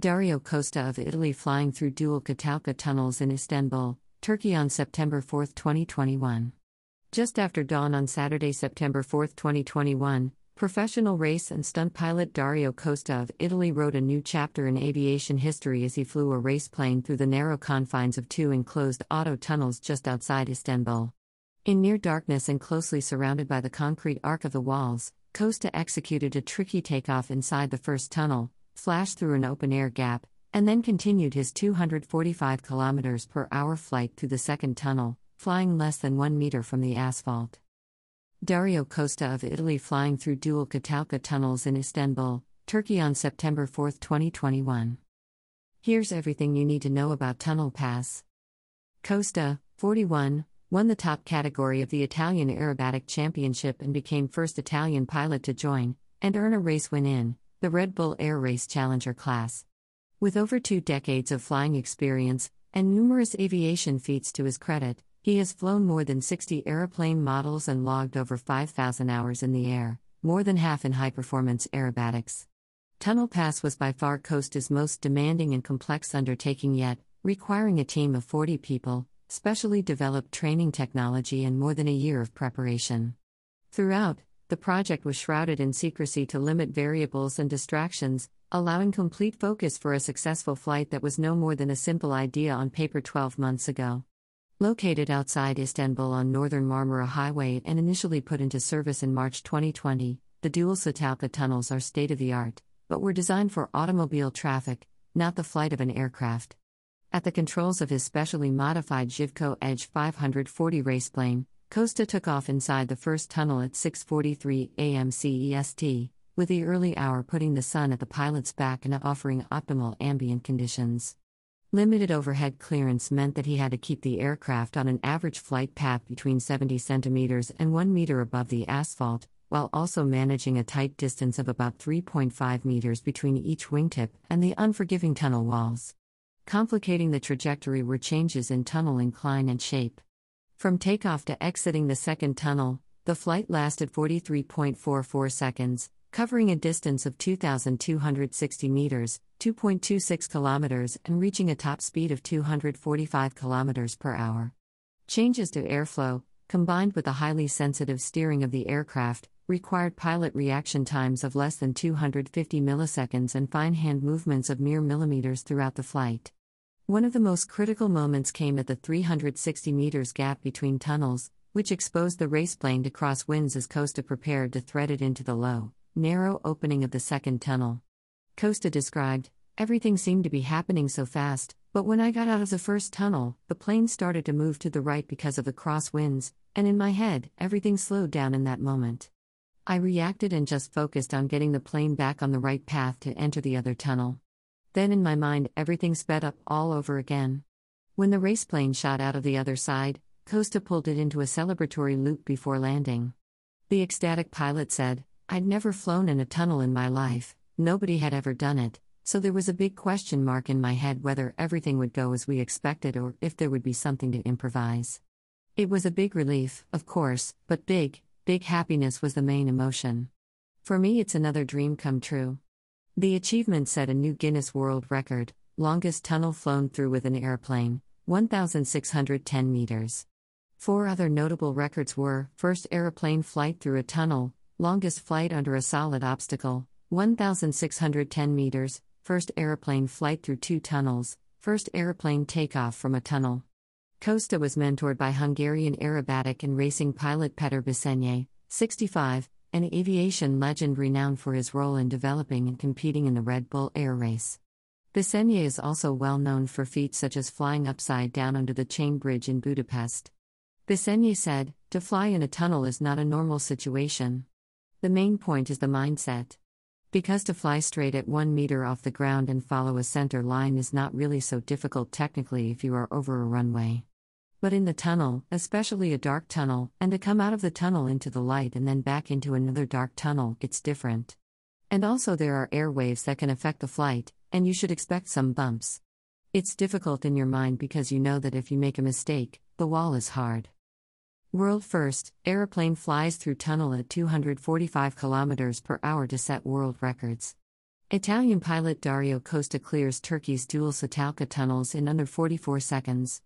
Dario Costa of Italy flying through dual Catalca tunnels in Istanbul, Turkey on September 4, 2021. Just after dawn on Saturday, September 4, 2021, professional race and stunt pilot Dario Costa of Italy wrote a new chapter in aviation history as he flew a race plane through the narrow confines of two enclosed auto tunnels just outside Istanbul. In near darkness and closely surrounded by the concrete arc of the walls, Costa executed a tricky takeoff inside the first tunnel, flashed through an open air gap, and then continued his 245 km per hour flight through the second tunnel, flying less than 1 meter from the asphalt. Dario Costa of Italy flying through dual Catalca tunnels in Istanbul, Turkey on September 4, 2021. Here's everything you need to know about Tunnel Pass. Costa, 41, won the top category of the Italian Aerobatic Championship and became first Italian pilot to join and earn a race win in the Red Bull Air Race Challenger class. With over two decades of flying experience and numerous aviation feats to his credit, he has flown more than 60 aeroplane models and logged over 5,000 hours in the air, more than half in high performance aerobatics. Tunnel Pass was by far Costa's most demanding and complex undertaking yet, requiring a team of 40 people, specially developed training technology, and more than a year of preparation. Throughout, the project was shrouded in secrecy to limit variables and distractions, allowing complete focus for a successful flight that was no more than a simple idea on paper 12 months ago. Located outside Istanbul on Northern Marmara Highway and initially put into service in March 2020, the dual Catalca tunnels are state of the art, but were designed for automobile traffic, not the flight of an aircraft. At the controls of his specially modified Zivko Edge 540 raceplane, Costa took off inside the first tunnel at 6:43 a.m. CEST, with the early hour putting the sun at the pilot's back and offering optimal ambient conditions. Limited overhead clearance meant that he had to keep the aircraft on an average flight path between 70 centimeters and 1 meter above the asphalt, while also managing a tight distance of about 3.5 meters between each wingtip and the unforgiving tunnel walls. Complicating the trajectory were changes in tunnel incline and shape. From takeoff to exiting the second tunnel, the flight lasted 43.44 seconds, covering a distance of 2,260 meters, 2.26 kilometers, and reaching a top speed of 245 kilometers per hour. Changes to airflow, combined with the highly sensitive steering of the aircraft, required pilot reaction times of less than 250 milliseconds and fine hand movements of mere millimeters throughout the flight. One of the most critical moments came at the 360 meters gap between tunnels, which exposed the raceplane to cross winds as Costa prepared to thread it into the low, narrow opening of the second tunnel. Costa described, Everything seemed to be happening so fast, but when I got out of the first tunnel, the plane started to move to the right because of the cross winds, and in my head, everything slowed down in that moment. I reacted and just focused on getting the plane back on the right path to enter the other tunnel. Then in my mind, everything sped up all over again. When the race plane shot out of the other side, Costa pulled it into a celebratory loop before landing. The ecstatic pilot said, I'd never flown in a tunnel in my life, nobody had ever done it, so there was a big question mark in my head whether everything would go as we expected or if there would be something to improvise. It was a big relief, of course, but big, big happiness was the main emotion. For me, it's another dream come true. The achievement set a new Guinness World Record longest tunnel flown through with an airplane, 1,610 meters. Four other notable records were first aeroplane flight through a tunnel, longest flight under a solid obstacle, 1,610 meters, first aeroplane flight through two tunnels, first aeroplane takeoff from a tunnel. Costa was mentored by Hungarian aerobatic and racing pilot Peter Besenyei, 65, an aviation legend renowned for his role in developing and competing in the Red Bull Air Race. Besenyei is also well known for feats such as flying upside down under the chain bridge in Budapest. Besenyei said, To fly in a tunnel is not a normal situation. The main point is the mindset. Because to fly straight at 1 meter off the ground and follow a center line is not really so difficult technically if you are over a runway. But in the tunnel, especially a dark tunnel, and to come out of the tunnel into the light and then back into another dark tunnel, it's different. And also, there are airwaves that can affect the flight, and you should expect some bumps. It's difficult in your mind because you know that if you make a mistake, the wall is hard. World first, aeroplane flies through tunnel at 245 km per hour to set world records. Italian pilot Dario Costa clears Turkey's dual Catalca tunnels in under 44 seconds.